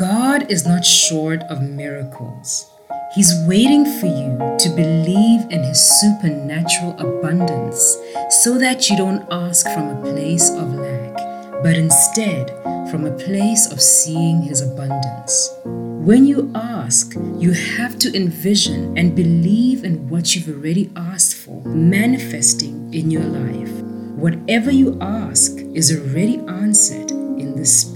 God is not short of miracles. He's waiting for you to believe in His supernatural abundance so that you don't ask from a place of lack, but instead from a place of seeing His abundance. When you ask, you have to envision and believe in what you've already asked for, manifesting in your life. Whatever you ask is already answered in the Spirit.